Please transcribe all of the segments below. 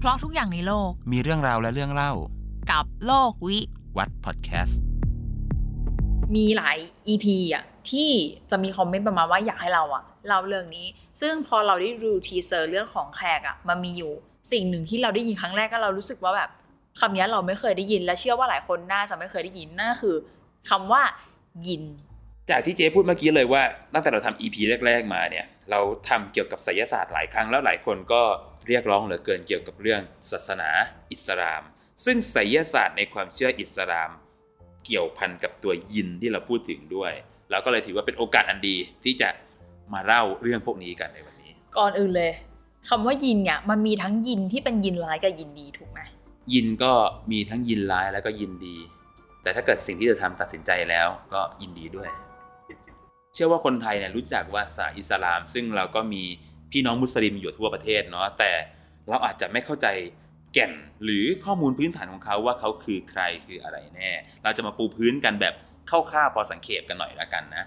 เพราะทุกอย่างในโลก มีเรื่องราวและเรื่องเล่า กับโลกวิวัฒน์ มีหลาย EP อะที่จะมี comment ประมาณว่าอยากให้เราอะเล่าเรื่องนี้ ซึ่งพอเราได้ดู teaser เรื่องของแขกอะมันมีอยู่สิ่งหนึ่งที่เราได้ยินครั้งแรกก็เรารู้สึกว่าแบบคำนี้เราไม่เคยได้ยิน และเชื่อว่าหลายคนน่าจะไม่เคยได้ยินนั่นคือคำว่า ญิน จากที่เจ๊พูดเมื่อกี้เลยว่าตั้งแต่เราทำ EP แรก ๆ มาเนี่ย เราทำเกี่ยวกับไสยศาสตร์หลายครั้งแล้วหลายคนก็ เรียกร้องเหลือเกินเกี่ยวกับเรื่องศาสนาอิสลาม ซึ่งไสยศาสตร์ในความเชื่ออิสลาม เกี่ยวพันกับตัวยินที่เราพูดถึงด้วยเราก็เลยถือว่าเป็นโอกาสอันดีที่จะมาเล่าเรื่องพวกนี้กันในวันนี้ ก่อนอื่นเลยคำว่ายินเนี่ยมันมีทั้งยินที่เป็นยินร้ายกับยินดีถูกไหมยินก็มีทั้งยินร้ายแล้วก็ยินดี แต่ถ้าเกิดสิ่งที่จะทำตัดสินใจแล้วก็ยินดีด้วย เชื่อว่าคนไทยเนี่ยรู้จักว่าศาสนาอิสลาม ซึ่งเราก็มี พี่น้องมุสลิมอยู่ทั่วประเทศเนาะแต่เราอาจจะไม่เข้าใจแก่นหรือข้อมูลพื้นฐานของเขาว่าเขาคือใครคืออะไรแน่ เราจะมาปูพื้นกันแบบคร่าวๆพอสังเขปกันหน่อยละกันนะ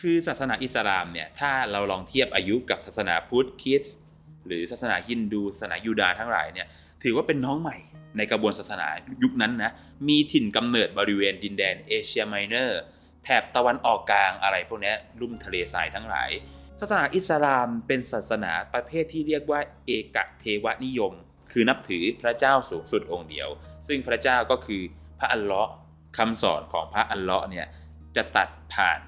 คือศาสนาอิสลามเนี่ยถ้าเราลองเทียบอายุกับศาสนาพุทธคริสต์หรือศาสนาฮินดูศาสนายูดาห์ทั้งหลายเนี่ยถือว่าเป็นน้องใหม่ในกระบวนศาสนายุคนั้นนะมีถิ่นกำเนิดบริเวณดินแดนเอเชียไมเนอร์แถบตะวันออกกลางอะไรพวกนี้ลุ่มทะเลทรายทั้งหลาย ศาสนาอิสลามเป็นศาสนาประเภทที่เรียกว่าเอกเทวนิยม คือนับถือพระเจ้าสูงสุดองค์เดียว ซึ่งพระเจ้าก็คือพระอัลเลาะห์คำสอนของพระอัลเลาะห์เนี่ยจะตัดผ่าน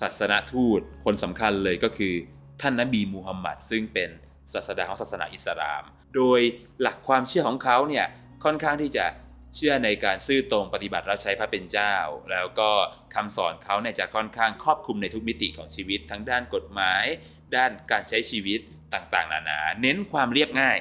ศาสนาทูตคนสำคัญเลยก็คือ ท่านนบีมูฮัมมัดซึ่งเป็นศาสดาของศาสนาอิสลาม โดยหลักความเชื่อของเขาเนี่ยค่อนข้างที่จะ เชื่อในการซื่อตรงปฏิบัติรับใช้พระเป็นเจ้า แล้วก็คำสอนเขาเนี่ยจะค่อนข้างครอบคลุมในทุกมิติของชีวิต ทั้งด้านกฎหมาย ด้านการใช้ชีวิตต่างๆ นานา เน้นความเรียบง่าย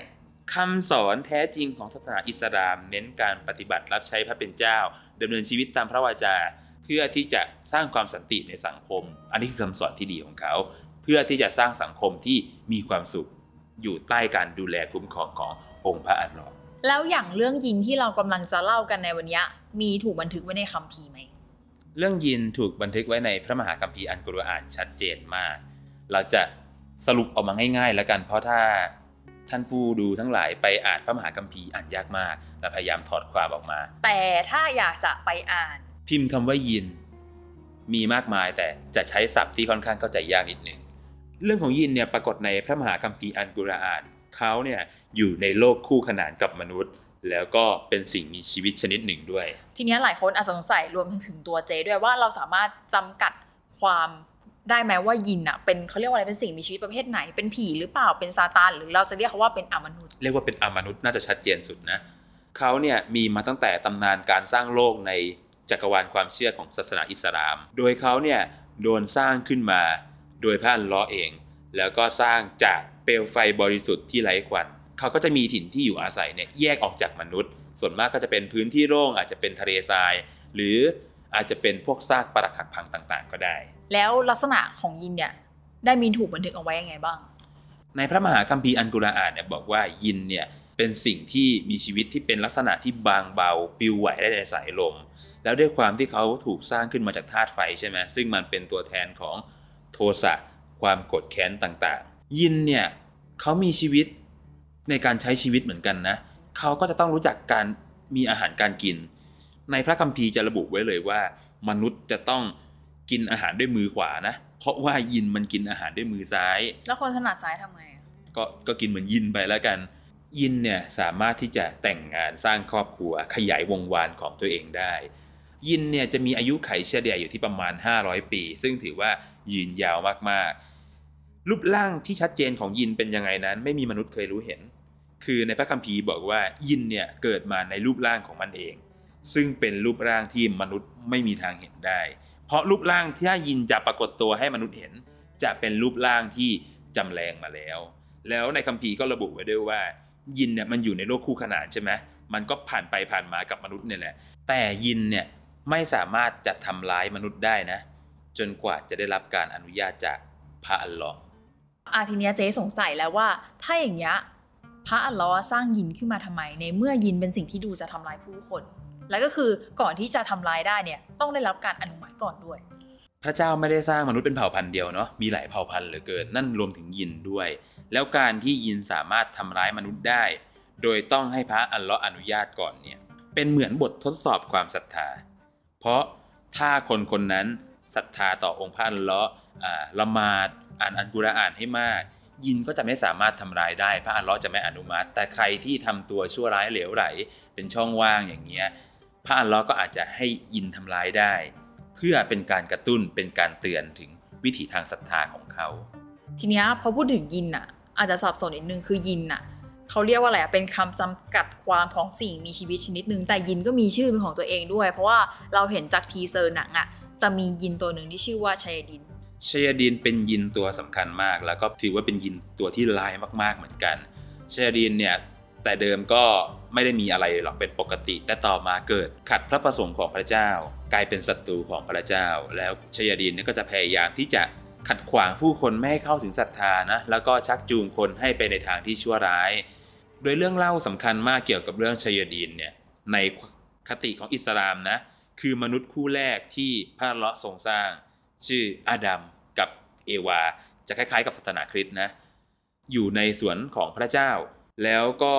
คำสอนแท้จริงของศาสนาอิสลาม เน้นการปฏิบัติรับใช้พระเป็นเจ้าดำเนินชีวิตตามพระวาจา เพื่อที่จะสร้างความสันติในสังคม อันนี้คือคำสอนที่ดีของเขา เพื่อที่จะสร้างสังคมที่มีความสุข อยู่ใต้การดูแลคุ้มครองขององค์พระอัลลอฮ์ แล้วอย่างเรื่องยินที่เรากำลังจะเล่ากันในวันนี้มีถูกบันทึกไว้ในคัมภีร์ไหม เรื่องยินถูกบันทึกไว้ในพระมหาคัมภีร์อันกุรอานชัดเจนมาก เราจะสรุปออกมาง่ายๆ แล้วกัน เพราะถ้าท่านผู้ดูทั้งหลายไปอ่านพระมหาคัมภีร์อ่านยากมากและพยายามถอดความออกมา แต่ถ้าอยากจะไปอ่าน พิมพ์คำว่ายิน มีมากมายแต่จะใช้ศัพท์ที่ค่อนข้างเข้าใจยากนิดหนึ่งเรื่องของยินเนี่ยปรากฏในพระมหาคัมภีร์อันกุรอานเขาเนี่ย อยู่ในโลกคู่ขนานกับมนุษย์ แล้วก็เป็นสิ่งมีชีวิตชนิดหนึ่งด้วย ทีนี้หลายคนอาจสงสัยรวมถึงถึงตัวเจด้วยว่าเราสามารถจำกัดความได้ไหมว่ายินอะเป็นเขาเรียกว่าอะไรเป็นสิ่งมีชีวิตประเภทไหนเป็นผีหรือเปล่าเป็นซาตานหรือเราจะเรียกเขาว่าเป็นอมนุษย์เรียกว่าเป็นอมนุษย์น่าจะชัดเจนสุดนะเขาเนี่ยมีมาตั้งแต่ตำนานการสร้างโลกในจักรวาลความเชื่อของศาสนาอิสลาม โดยเขาเนี่ยโดนสร้างขึ้นมาโดยพระอัลเลอฮ์เอง แล้วก็สร้างจากเปลวไฟบริสุทธิ์ที่ไร้ควัน เขาก็จะมีถิ่นที่อยู่อาศัยเนี่ยแยกออกจากมนุษย์ ส่วนมากก็จะเป็นพื้นที่โล่งอาจจะเป็นทะเลทราย หรืออาจจะเป็นพวกซากปรักหักพังต่างๆ ก็ได้ แล้วลักษณะของยินเนี่ยได้มีถูกบันทึกเอาไว้ยังไงบ้าง ในพระมหาคัมภีร์อันกุรอานเนี่ยบอกว่ายินเนี่ยเป็นสิ่งที่มีชีวิตที่เป็นลักษณะที่บางเบาปลิวไหวได้ในสายลม แล้วด้วยความที่เขาถูกสร้างขึ้นมาจากธาตุไฟใช่ไหมซึ่งมันเป็นตัวแทนของโทสะความโกรธแค้นต่างๆ ยินเนี่ยเขามีชีวิต ในการใช้ชีวิตเหมือนกันนะเขาก็จะต้องรู้จักการมีอาหารการกิน ในพระคัมภีร์จะระบุไว้เลยว่า มนุษย์จะต้องกินอาหารด้วยมือขวานะ เพราะว่ายินมันกินอาหารด้วยมือซ้าย แล้วคนถนัดซ้ายทำไงอะก็ก็กินเหมือนยินไปแล้วกัน ยินเนี่ยสามารถที่จะแต่งงานสร้างครอบครัวขยายวงวานของตัวเองได้ ยินเนี่ยจะมีอายุไขเฉลี่ยอยู่ที่ประมาณ 500 ปี ซึ่งถือว่ายืนยาวมากๆ รูปร่างที่ชัดเจนของยินเป็นยังไงนั้น ไม่มีมนุษย์เคยรู้เห็น คือในพระคัมภีร์บอกว่ายินเนี่ยเกิดมาในรูปร่างของมันเอง ซึ่งเป็นรูปร่างที่มนุษย์ไม่มีทางเห็นได้ เพราะรูปร่างที่ถ้ายินจะปรากฏตัวให้มนุษย์เห็น จะเป็นรูปร่างที่จำแรงมาแล้ว แล้วในคัมภีร์ก็ระบุไว้ด้วยว่า ยินเนี่ยมันอยู่ในโลกคู่ขนานใช่ไหมมันก็ผ่านไปผ่านมากับมนุษย์เนี่ยแหละ แต่ยินเนี่ยไม่สามารถจะทำร้ายมนุษย์ได้นะ จนกว่าจะได้รับการอนุญาตจากพระอัลลอฮ์ อาทีเนี้ยเจ๊สงสัยแล้วว่า ถ้าอย่างเงี้ยพระอัลลอฮ์สร้างยินขึ้นมาทำไม ในเมื่อยินเป็นสิ่งที่ดูจะทำร้ายผู้คน แล้วก็คือก่อนที่จะทำร้ายได้เนี่ยต้องได้รับการอนุมัติก่อนด้วย พระเจ้าไม่ได้สร้างมนุษย์เป็นเผ่าพันธุ์เดียวเนาะมีหลายเผ่าพันธุ์เหลือเกินนั่นรวมถึงยินด้วย แล้วการที่ยินสามารถทำร้ายมนุษย์ได้ โดยต้องให้พระอัลลาะห์อนุญาตก่อนเนี่ยเป็นเหมือนบททดสอบความศรัทธา เพราะถ้าคนคนนั้นศรัทธาต่อองค์พระอัลลาะห์ ละหมาดอ่านอัลกุรอานให้มาก ยินก็จะไม่สามารถทำร้ายได้ พระอัลลาะห์จะไม่อนุมัติ แต่ใครที่ทำตัวชั่วร้ายเหลวไหล เป็นช่องว่างอย่างเงี้ยพระอัลลาะห์ก็อาจจะให้ยินทำร้ายได้ เพื่อเป็นการกระตุ้นเป็นการเตือนถึงวิถีทางศรัทธาของเขา ทีเนี้ยพอพูดถึงยินอะ อาจจะสับสนนิดนึงคือยินอะเขาเรียกว่าอะไรอะเป็นคำจำกัดความของสิ่งมีชีวิตชนิดหนึ่งแต่ยินก็มีชื่อเป็นของตัวเองด้วย เพราะว่าเราเห็นจากทีเซอร์หนังอะจะมียินตัวหนึ่งที่ชื่อว่าชัยดิน ชยดินเป็นยินตัวสำคัญมาก แล้วก็ถือว่าเป็นยินตัวที่ร้ายมากๆเหมือนกันชยดินเนี่ยแต่เดิมก็ไม่ได้มีอะไรหรอกเป็นปกติ แต่ต่อมาเกิดขัดพระประสงค์ของพระเจ้า กลายเป็นศัตรูของพระเจ้า แล้วชยดินเนี่ยก็จะพยายามที่จะขัดขวางผู้คนไม่ให้เข้าถึงศรัทธานะแล้วก็ชักจูงคนให้ไปในทางที่ชั่วร้าย โดยเรื่องเล่าสำคัญมากเกี่ยวกับเรื่องชยดินเนี่ยในคติของอิสลามนะคือมนุษย์คู่แรกที่พระเลาะทรงสร้าง ชื่ออาดัมกับเอวา จะคล้ายๆ กับศาสนาคริสต์นะ อยู่ในสวนของพระเจ้า แล้วก็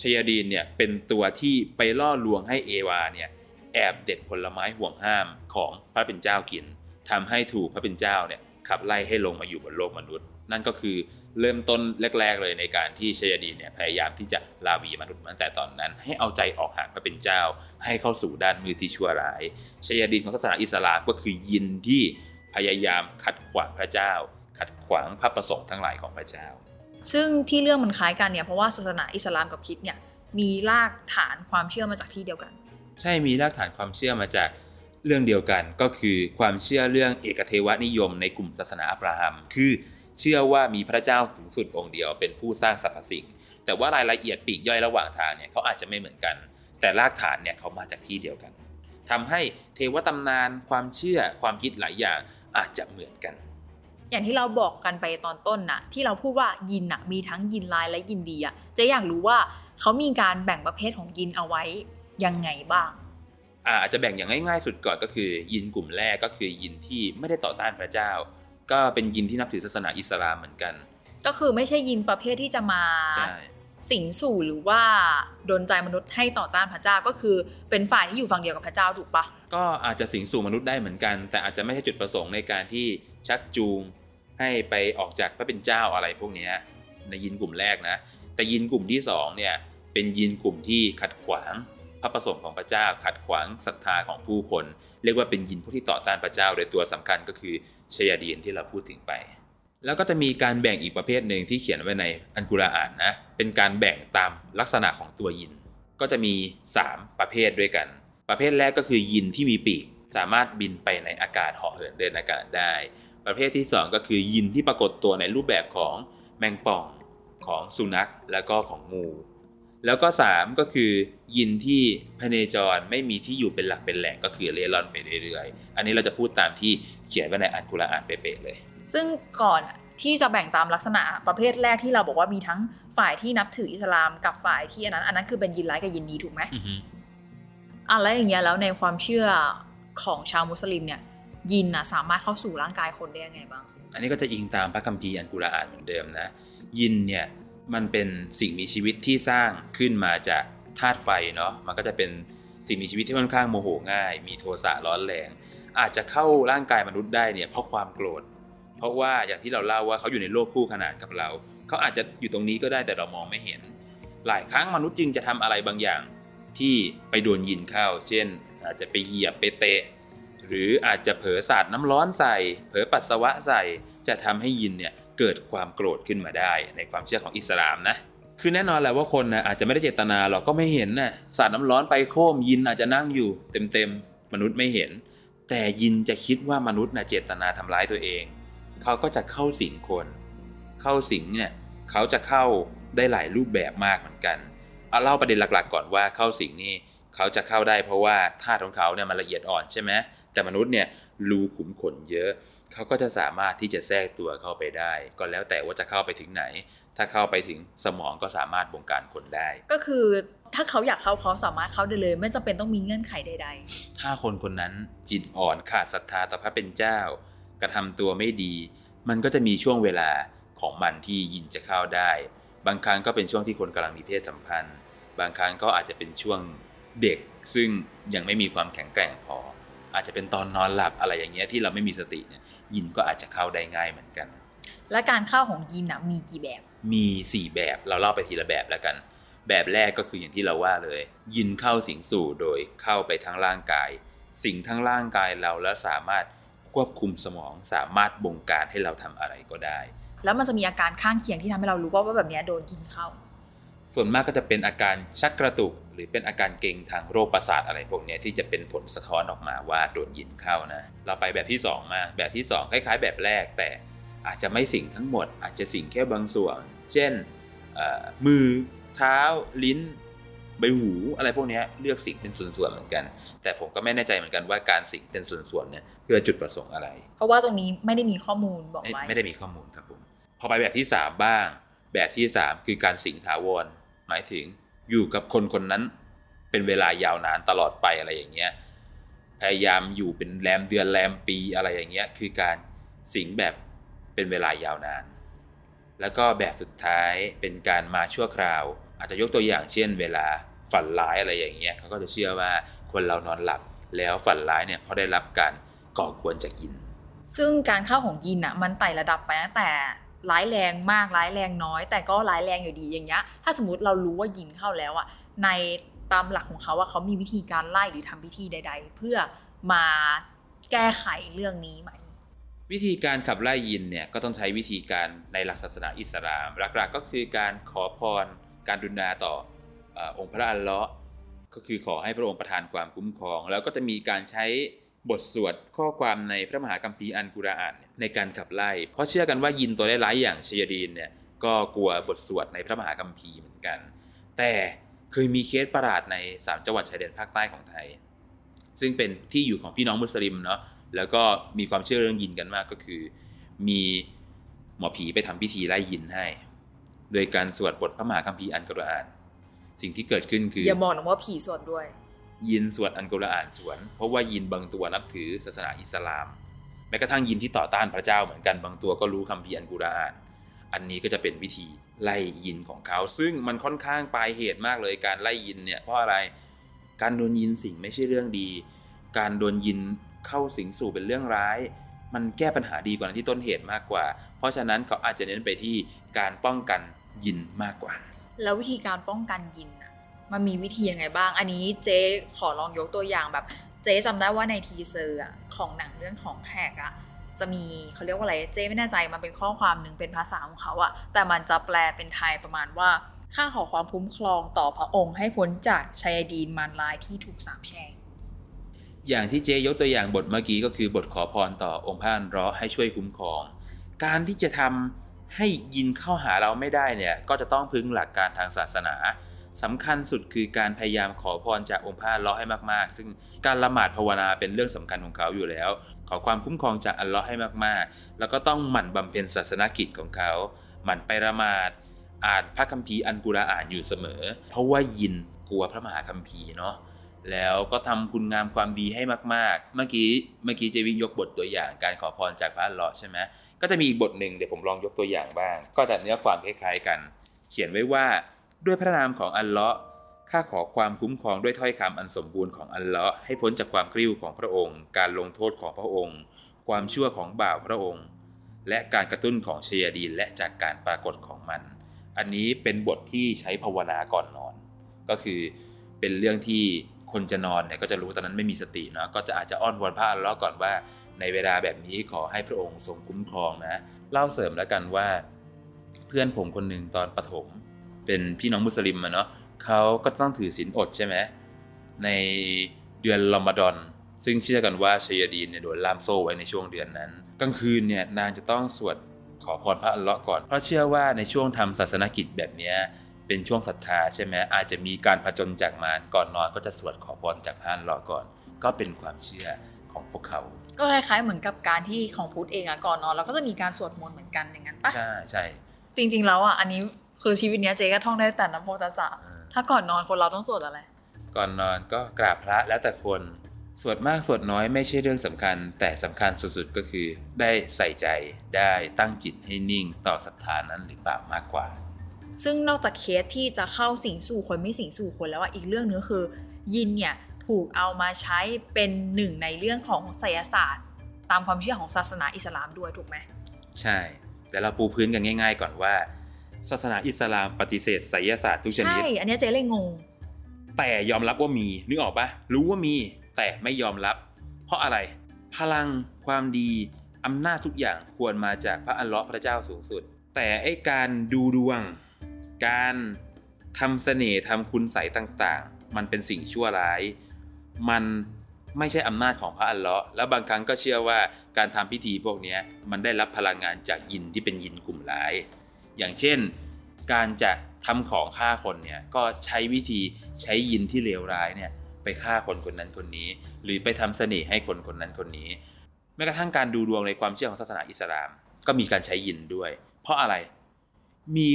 ชยดีนเนี่ยเป็นตัวที่ไปล่อลวงให้เอวาเนี่ยแอบเด็ดผลไม้ห่วงห้ามของพระเป็นเจ้ากินทำให้ถูกพระเป็นเจ้าเนี่ยขับไล่ให้ลงมาอยู่บนโลกมนุษย์ นั่นก็คือ เริ่มต้นแรก ๆ เลยในการที่ชยดีนเนี่ยพยายามที่จะลาวีมนุษย์ตั้งแต่ตอนนั้น ให้เอาใจออกห่างพระเป็นเจ้า ให้เข้าสู่ด้านมือที่ชั่วร้ายชยดีนของศาสนาอิสลามก็คือยินที่พยายามขัดขวางพระเจ้า ขัดขวางพระประสงค์ทั้งหลายของพระเจ้า ซึ่งที่เรื่องมันคล้ายกันเนี่ยเพราะว่าศาสนาอิสลามกับคริสต์เนี่ยมีรากฐานความเชื่อมาจากที่เดียวกัน ใช่มีรากฐานความเชื่อมาจากเรื่องเดียวกันก็คือความเชื่อเรื่องเอกเทวนิยมในกลุ่มศาสนาอับราฮัม คือ เชื่อว่ามีพระเจ้าสูงสุดองค์เดียวเป็นผู้สร้างสรรพสิ่ง แต่ว่ารายละเอียดปลีกย่อยระหว่างทางเนี่ยเขาอาจจะไม่เหมือนกัน แต่รากฐานเนี่ยเขามาจากที่เดียวกันทำให้เทวตำนานความเชื่อความคิดหลายอย่างอาจจะเหมือนกัน อย่างที่เราบอกกันไปตอนต้นน่ะที่เราพูดว่ายินน่ะมีทั้งยินร้ายและยินดีอะเจะอยากรู้ว่าเขามีการแบ่งประเภทของยินเอาไว้ยังไงบ้างอ่าอาจจะแบ่งอย่างง่ายๆสุดก่อนก็คือ ยินกลุ่มแรกก็คือยินที่ไม่ได้ต่อต้านพระเจ้า ก็เป็นยินที่นับถือศาสนาอิสลามเหมือนกัน ก็คือไม่ใช่ยินประเภทที่จะมาใช่สิงสู่หรือว่าดนใจมนุษย์ให้ต่อต้านพระเจ้าก็คือเป็นฝ่ายที่อยู่ฝั่งเดียวกับพระเจ้าถูกปะก็อาจจะสิงสู่มนุษย์ได้เหมือนกัน แต่อาจจะไม่ใช่จุดประสงค์ในการที่ชักจูงให้ไปออกจากพระเป็นเจ้าอะไรพวกเนี้ยในยินกลุ่มแรกนะ แต่ยินกลุ่มที่สองเนี่ยเป็นยินกลุ่มที่ขัดขวางพ ระประสงค์ของพระเจ้าขัดขวางศรัทธาของผู้คน เรียกว่าเป็นยินผู้ที่ต่อต้านพระเจ้า โดยตัวสำคัญก็คือชยาดีนที่เราพูดถึงไป แล้วก็จะมีการแบ่งอีกประเภทหนึ่งที่เขียนไว้ในอันกุรอานนะเป็นการแบ่งตามลักษณะของตัวยิน ก็จะมี 3 ประเภทด้วยกัน ประเภทแรกก็คือยินที่มีปีกสามารถบินไปในอากาศเหาะเหินเดินอากาศได้ ประเภทที่ 2 ก็คือยินที่ปรากฏตัวในรูปแบบของแมงป่องของสุนัขแล้วก็ของงู แล้วก็ 3 ก็คือยินที่พเนจรไม่มีที่อยู่เป็นหลักเป็นแหล่งก็คือเร่ร่อนไปเรื่อยๆ อันนี้เราจะพูดตามที่เขียนไว้ในอันกุรอานเป๊ะๆเลย ซึ่งก่อนที่จะแบ่งตามลักษณะประเภทแรกที่เราบอกว่ามีทั้งฝ่ายที่นับถืออิสลามกับฝ่ายที่อันนั้นอันนั้นคือเป็นยินร้ายกับยินดีถูกไหมอือฮึอะแล้วอย่างเงี้ยแล้วในความเชื่อของชาวมุสลิมเนี่ย ยินนะสามารถเข้าสู่ร่างกายคนได้ยังไงบ้าง อันนี้ก็จะอิงตามพระคัมภีร์อันกุรอานเหมือนเดิมนะ ยินเนี่ย มันเป็นสิ่งมีชีวิตที่สร้างขึ้นมาจากธาตุไฟเนาะมันก็จะเป็นสิ่งมีชีวิตที่ค่อนข้างโมโหง่าย มีโทสะร้อนแรง อาจจะเข้าร่างกายมนุษย์ได้เนี่ยเพราะความโกรธ เพราะว่าอย่างที่เราเล่าว่าเขาอยู่ในโลกคู่ขนานกับเรา เขาอาจจะอยู่ตรงนี้ก็ได้แต่เรามองไม่เห็น หลายครั้งมนุษย์จึงจะทำอะไรบางอย่างที่ไปโดนยินเข้า เช่น อาจจะไปเหยียบไปเตะ หรืออาจจะเผลอสาดน้ำร้อนใส่ เผลอปัสสาวะใส่ จะทำให้ยินเนี่ย เกิดความโกรธขึ้นมาได้ ในความเชื่อของอิสลามนะ คือแน่นอนแหละว่าคนนะอาจจะไม่ได้เจตนาหรอกก็ไม่เห็นนะสาดน้ำร้อนไปโค้มยินอาจจะนั่งอยู่เต็มๆมนุษย์ไม่เห็น แต่ยินจะคิดว่ามนุษย์นะเจตนาทำร้ายตัวเอง เขาก็จะเข้าสิงคน เข้าสิงเนี่ยเขาจะเข้าได้หลายรูปแบบมากเหมือนกันเอาเล่าประเด็นหลักๆ ก่อนว่าเข้าสิงนี่เขาจะเข้าได้เพราะว่าธาตุของเขาเนี่ยมันละเอียดอ่อนใช่ไหมแต่มนุษย์เนี่ย รูขุมขนเยอะ เขาก็จะสามารถที่จะแทรกตัวเข้าไปได้ ก็แล้วแต่ว่าจะเข้าไปถึงไหน ถ้าเข้าไปถึงสมองก็สามารถบงการคนได้ ก็คือถ้าเขาอยากเข้าเขาสามารถเข้าได้เลย ไม่จำเป็นต้องมีเงื่อนไขใดถ้าคนคนนั้นจิตอ่อนขาดศรัทธาต่อพระเป็นเจ้า กระทำตัวไม่ดี มันก็จะมีช่วงเวลาของมันที่ยินจะเข้าได้ บางครั้งก็เป็นช่วงที่คนกำลังมีเพศสัมพันธ์ บางครั้งก็อาจจะเป็นช่วงเด็กซึ่งยังไม่มีความแข็งแกร่งพอ อาจจะเป็นตอนนอนหลับอะไรอย่างเงี้ยที่เราไม่มีสติเนี่ยยินก็อาจจะเข้าได้ง่ายเหมือนกัน และการเข้าของยินอะมีกี่แบบ มี 4 แบบเราเล่าไปทีละแบบแล้วกัน แบบแรกก็คืออย่างที่เราว่าเลย ยินเข้าสิงสู่โดยเข้าไปทั้งร่างกาย สิงทั้งร่างกายเราแล้วสามารถควบคุมสมองสามารถบงการให้เราทำอะไรก็ได้ แล้วมันจะมีอาการข้างเคียงที่ทำให้เรารู้ว่าว่าแบบเนี้ยโดนยินเข้า ส่วนมากก็จะเป็นอาการชักกระตุก หรือเป็นอาการเกร็งทางโรคประสาทอะไรพวกเนี้ยที่จะเป็นผลสะท้อนออกมาว่าโดนยินเข้านะ เราไปแบบที่สองมา แบบที่สองคล้าย ๆ แบบแรก แต่อาจจะไม่สิงทั้งหมด อาจจะสิงแค่บางส่วน เช่นเอ่อมือเท้าลิ้นใบหูอะไรพวกเนี้ยเลือกสิงเป็นส่วนๆเหมือนกัน แต่ผมก็ไม่แน่ใจเหมือนกันว่าการสิงเป็นส่วนๆเนี่ยเพื่อจุดประสงค์อะไร เพราะว่าตรงนี้ไม่ได้มีข้อมูลบอกไม่ไว้ไม่ได้มีข้อมูลครับผมพอไปแบบที่สามบ้าง แบบที่สามคือการสิงถาวรหมายถึง อยู่กับคนคนนั้น เป็นเวลายาวนานตลอดไปอะไรอย่างเงี้ยพยายามอยู่เป็นแรมเดือนแรมปีอะไรอย่างเงี้ยคือการสิงแบบเป็นเวลายาวนาน แล้วก็แบบสุดท้ายเป็นการมาชั่วคราว อาจจะยกตัวอย่างเช่น เวลาฝันร้ายอะไรอย่างเงี้ยเขาก็จะเชื่อว่าคนเรานอนหลับแล้วฝันร้ายเนี่ยเพราได้รับการก่อกวนจากยิน ซึ่งการเข้าของยินอะมันไต่ระดับไปตั้งแต่ ร้ายแรงมากร้ายแรงน้อย แต่ก็ร้ายแรงอยู่ดีอย่างเงี้ย ถ้าสมมติเรารู้ว่ายินเข้าแล้วอะในตามหลักของเขาว่าเขามีวิธีการไล่หรือทำพิธีใด ๆ เพื่อมาแก้ไขเรื่องนี้ไหมวิธีการขับไล่ยินเนี่ยก็ต้องใช้วิธีการในหลักศาสนาอิสลามหลักๆก็คือการขอพรการดุอาต่ออองค์พระอัลเลาะห์ก็คือขอให้พระองค์ประทานความคุ้มครอง แล้วก็จะมีการใช้ บทสวดข้อความในพระมหาคัมภีร์อัลกุรอานในการขับไล่ เพราะเชื่อกันว่าญินตัวร้ายๆอย่างชัยฏอนเนี่ยก็กลัวบทสวดในพระมหาคัมภีร์เหมือนกัน แต่เคยมีเคสประหลาดในสามจังหวัดชายแดนภาคใต้ของไทย ซึ่งเป็นที่อยู่ของพี่น้องมุสลิมเนาะแล้วก็มีความเชื่อเรื่องญินกันมากก็คือ มีหมอผีไปทำพิธีไล่ยินให้ โดยการสวดบทพระมหาคัมภีร์อันกุรอาน สิ่งที่เกิดขึ้นคืออย่าบอกนะว่าผีสวดด้วย ยินสวดอันกุรอานสวน เพราะว่ายินบางตัวนับถือศาสนาอิสลาม แม้กระทั่งยินที่ต่อต้านพระเจ้าเหมือนกันบางตัวก็รู้คัมภีร์อันกุรอาน อันนี้ก็จะเป็นวิธีไล่ยินของเขา ซึ่งมันค่อนข้างปลายเหตุมากเลยการไล่ยินเนี่ยเพราะอะไรการโดนยินสิ่งไม่ใช่เรื่องดี การโดนยินเข้าสิงสู่เป็นเรื่องร้าย มันแก้ปัญหาดีกว่าที่ต้นเหตุมากกว่า เพราะฉะนั้นเขาอาจจะเน้นไปที่การป้องกันญินมากกว่า แล้ววิธีการป้องกันญิน มันมีวิธียังไงบ้าง อันนี้เจ๊ขอลองยกตัวอย่างแบบ เจ๊จำได้ว่าใน teaser ของหนังเรื่องของแขกอะจะมีเขาเรียกว่าอะไรเจ๊ไม่แน่ใจมันเป็นข้อความหนึ่งเป็นภาษาของเขาอะแต่มันจะแปลเป็นไทยประมาณว่าข้าขอความคุ้มครองต่อพระองค์ให้พ้นจากชัยฏอนมารร้ายที่ถูกสาปแช่งอย่างที่เจ๊ยกตัวอย่างบทเมื่อกี้ก็คือบทขอพรต่อองค์พระอันราะห์ให้ช่วยคุ้มครอง การที่จะทำให้ยินเข้าหาเราไม่ได้เนี่ยก็จะต้องพึ่งหลักการทางศาสนา สำคัญสุดคือการพยายามขอพรจากองค์พระอัลลาะห์ให้มากๆ ซึ่งการละหมาดภาวนาเป็นเรื่องสำคัญของเขาอยู่แล้ว ขอความคุ้มครองจากอัลลาะห์ให้มากๆ แล้วก็ต้องหมั่นบำเพ็ญศาสนกิจของเขา หมั่นไปละหมาด อ่านพระคัมภีร์อันกุรอานอยู่เสมอ เพราะว่ายินกลัวพระมหาคัมภีร์เนาะแล้วก็ทำคุณงามความดีให้มาก ๆ เมื่อกี้เมื่อกี้เจวิงยกบทตัวอย่างการขอพรจากพระอัลลาะห์ใช่ไหมก็จะมีอีกบทหนึ่งเดี๋ยวผมลองยกตัวอย่างบ้าง ก็จะเนื้อความคล้ายๆกัน เขียนไว้ว่า ด้วยพระนามของอัลเลาะห์ข้าขอความคุ้มครองด้วยถ้อยคำอันสมบูรณ์ของอัลเลาะห์ให้พ้นจากความกริ้วของพระองค์ การลงโทษของพระองค์ ความชั่วของบ่าวพระองค์ และการกระตุ้นของเชียดีและจากการปรากฏของมัน อันนี้เป็นบทที่ใช้ภาวนาก่อนนอน ก็คือเป็นเรื่องที่คนจะนอนเนี่ยก็จะรู้ตอนนั้นไม่มีสติเนาะก็จะอาจจะอ้อนวอนพระอัลเลาะห์ก่อนว่า ในเวลาแบบนี้ขอให้พระองค์ทรงคุ้มครองนะเล่าเสริมแล้วกันว่า เพื่อนผมคนหนึ่งตอนประถม เป็นพี่น้องมุสลิมอะเนาะเขาก็ต้องถือศีลอดใช่ไหมในเดือนรอมฎอน ซึ่งเชื่อกันว่าชัยดีนเนี่ยโดนล่ามโซ่ไว้ในช่วงเดือนนั้น กลางคืนเนี่ยนางจะต้องสวดขอพรพระอัลเลาะห์ก่อน เพราะเชื่อว่าในช่วงทำศาสนกิจแบบเนี้ยเป็นช่วงศรัทธาใช่ไหมอาจจะมีการผจญจากมารก่อนนอนก็จะสวดขอพรจากพระอัลเลาะห์ก่อน ก็เป็นความเชื่อของพวกเขา ก็คล้ายๆเหมือนกับการที่ของพุทธเองอะก่อนนอนเราก็จะมีการสวดมนต์เหมือนกันอย่างนั้นปะใช่ใช่ จริงๆแล้วอะอันนี้คือชีวิตเนี้ยเจ๊ก็ท่องได้แต่นะโมตัสสะเออถ้าก่อนนอนคนเราต้องสวดอะไร ก่อนนอนก็กราบพระแล้วแต่คนสวดมากสวดน้อยไม่ใช่เรื่องสำคัญ แต่สำคัญสุดๆก็คือ ได้ใส่ใจได้ตั้งจิตให้นิ่งต่อศรัทธานั้นหรือเปล่ามากกว่า ซึ่งนอกจากเคสที่จะเข้าสิงสู่คนไม่สิงสู่คนแล้วว่าอีกเรื่องนึงคือ ยินเนี่ยถูกเอามาใช้เป็นหนึ่งในเรื่องของไสยศาสตร์ ตามความเชื่อของศาสนาอิสลามด้วยถูกไหมใช่ แต่เราปูพื้นกันง่าย ๆ ก่อนว่า ศาสนาอิสลามปฏิเสธไสยศาสตร์ทุกชนิใช่ดอันเนี้ยเจ๊เลยงง แต่ยอมรับว่ามีนึกออกปะรู้ว่ามีแต่ไม่ยอมรับ เพราะอะไร พลังความดีอำนาจทุกอย่างควรมาจากพระอัลเลาะห์พระเจ้าสูงสุด แต่ไอ้การดูดวง การทำเสน่ห์ทำคุณใสยต่างๆ มันเป็นสิ่งชั่วร้าย มัน ไม่ใช่อำนาจของพระอัลเลาะห์แล้วบางครั้งก็เชื่อว่าการทำพิธีพวกนี้มันได้รับพลังงานจากยินที่เป็นยินกลุ่มร้าย อย่างเช่น การจะทำของฆ่าคนเนี่ยก็ใช้วิธีใช้ยินที่เลวร้ายเนี่ยไปฆ่าคนคนนั้นคนนี้ หรือไปทำเสน่ห์ให้คนคนนั้นคนนี้แม้กระทั่งการดูดวงในความเชื่อของศาสนาอิสลาม ก็มีการใช้ยินด้วย เพราะอะไรมี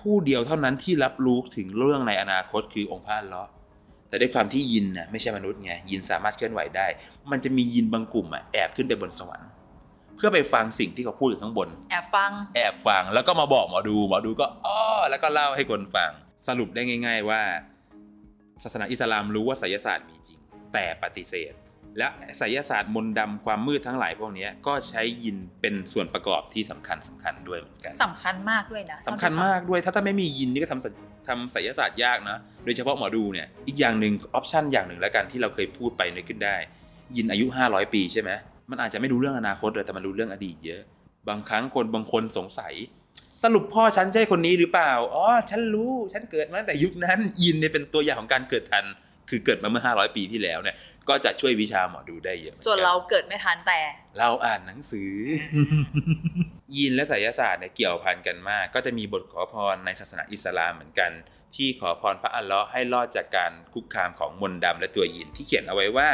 ผู้เดียวเท่านั้นที่รับรู้ถึงเรื่องในอนาคตคือองค์พระอัลเลาะห์ แต่ด้วยความที่ยินน่ะไม่ใช่มนุษย์ไงยินสามารถเคลื่อนไหวได้ มันจะมียินบางกลุ่มอะแอบขึ้นไปบนสวรรค์ เพื่อไปฟังสิ่งที่เขาพูดอยู่ข้างบน แอบฟัง แอบฟังแล้วก็มาบอกหมอดูหมอดูก็อ้อแล้วก็เล่าให้คนฟัง สรุปได้ง่าย ๆ ว่า ศาสนาอิสลามรู้ว่าไสยศาสตร์มีจริง แต่ปฏิเสธ และไสยศาสตร์มนต์ดำความมืดทั้งหลายพวกเนี้ยก็ใช้ยินเป็นส่วนประกอบที่สำคัญสำคัญด้วยเหมือนกันสำคัญมากด้วยนะสำคัญมากด้วยถ้าถ้าไม่มียินนี่ก็ทำศทำไสยศาสตร์ยากนะโดยเฉพาะหมอดูเนี่ยอีกอย่างหนึ่งออปชันอย่างหนึ่งแล้วกันที่เราเคยพูดไปนึกขึ้นได้ ยินอายุ 500 ปีใช่ไหมมันอาจจะไม่รู้เรื่องอนาคตเลยแต่มันรู้เรื่องอดีตเยอะ บางครั้งคนบางคนสงสัย สรุปพ่อฉันใช่คนนี้หรือเปล่าอ๋อฉันรู้ฉันเกิดมาตั้งแต่ยุคนั้นยินเนี่ยเป็นตัวอย่างของการเกิดทันคือเกิดมาเมื่อ 500 ปีที่แล้วเนี่ย ก็จะช่วยวิชาหมอดูได้เยอะหมือนกันส่วนเราเกิดไม่ทันแต่ เราอ่านหนังสือ ยินและไสยศาสตร์เนี่ยเกี่ยวพันกันมาก ก็จะมีบทขอพรในศาสนาอิสลามเหมือนกัน ที่ขอพรพระอัลเลาะห์ให้รอดจากการคุกคามของมนต์ดำและตัวยินที่เขียนเอาไว้ว่า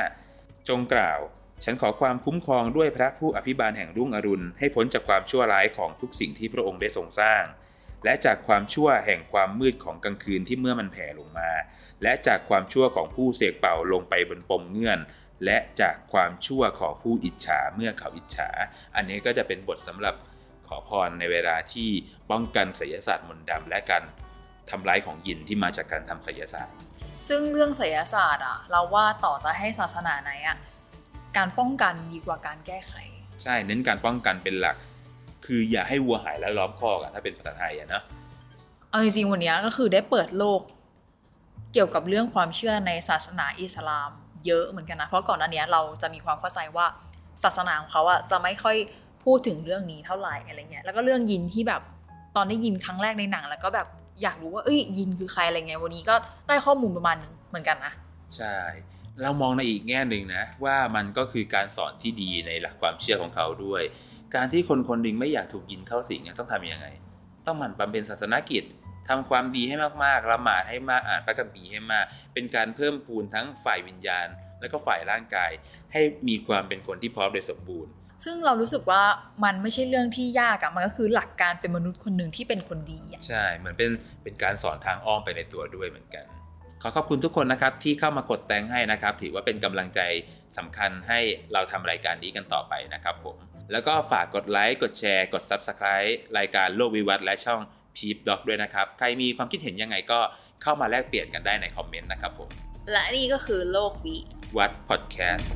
จงกล่าว ฉันขอความคุ้มครองด้วยพระผู้อภิบาลแห่งรุ่งอรุณให้พ้นจากความชั่วร้ายของทุกสิ่งที่พระองค์ได้ทรงสร้าง และจากความชั่วแห่งความมืดของกลางคืนที่เมื่อมันแผ่ลงมา และจากความชั่วของผู้เสกเป่าลงไปบนปมเงื่อน และจากความชั่วของผู้อิจฉาเมื่อเขาอิจฉา อันนี้ก็จะเป็นบทสำหรับขอพรในเวลาที่ป้องกันไสยศาสตร์มนต์ดำและการทำร้ายของยินที่มาจากการทำไสยศาสตร์ ซึ่งเรื่องไสยศาสตร์อะเราว่าต่อจะให้ศาสนาไหนอะการป้องกันดีกว่าการแก้ไข ใช่เน้นการป้องกันเป็นหลัก คืออย่าให้วัวหายแล้วล้อมคอกอะถ้าเป็นภาษาไทยอะเนาะเอาจริงๆวันนี้ก็คือได้เปิดโลก เกี่ยวกับเรื่องความเชื่อในศาสนาอิสลาม เยอะเหมือนกันนะเพราะก่อนหน้านี้เราจะมีความเข้าใจว่าศาสนาของเขาอะจะไม่ค่อยพูดถึงเรื่องนี้เท่าไหร่อะไรเงี้ยแล้วก็เรื่องยินที่แบบตอนได้ยินครั้งแรกในหนัง แล้วก็แบบอยากรู้ว่าเอ้ยยินคือใครอะไรเงี้ยวันนี้ก็ได้ข้อมูลประมาณนึงเหมือนกันนะใช่เรามองในอีกแง่หนึ่งนะว่ามันก็คือการสอนที่ดีในหลักความเชื่อของเขาด้วย การที่คนคนหนึ่งไม่อยากถูกยินเข้าสิงเนี่ยต้องทำยังไง ต้องหมั่นบำเพ็ญศาสนกิจทำความดีให้มากๆละหมาดให้มากอ่านพระคัมภีร์ให้มาก เป็นการเพิ่มพูนทั้งฝ่ายวิญญาณ และก็ฝ่ายร่างกาย ให้มีความเป็นคนที่พร้อมโดยสมบูรณ์ ซึ่งเรารู้สึกว่ามันไม่ใช่เรื่องที่ยากอะมันก็คือหลักการเป็นมนุษย์คนหนึ่งที่เป็นคนดีอะใช่ เหมือนเป็นเป็นการสอนทางอ้อมไปในตัวด้วยเหมือนกันขอขอบคุณทุกคนนะครับที่เข้ามากดแตงให้นะครับ ถือว่าเป็นกำลังใจสำคัญให้เราทำรายการนี้กันต่อไปนะครับผม แล้วก็ฝากกดไลค์ กดแชร์ กด Subscribe รายการโลกวิวัฒน์และช่องพีพด็อกด้วยนะครับ ใครมีความคิดเห็นยังไงก็เข้ามาแลกเปลี่ยนกันได้ในคอมเมนต์นะครับผม และนี่ก็คือโลกวิวัดพอดแคสต์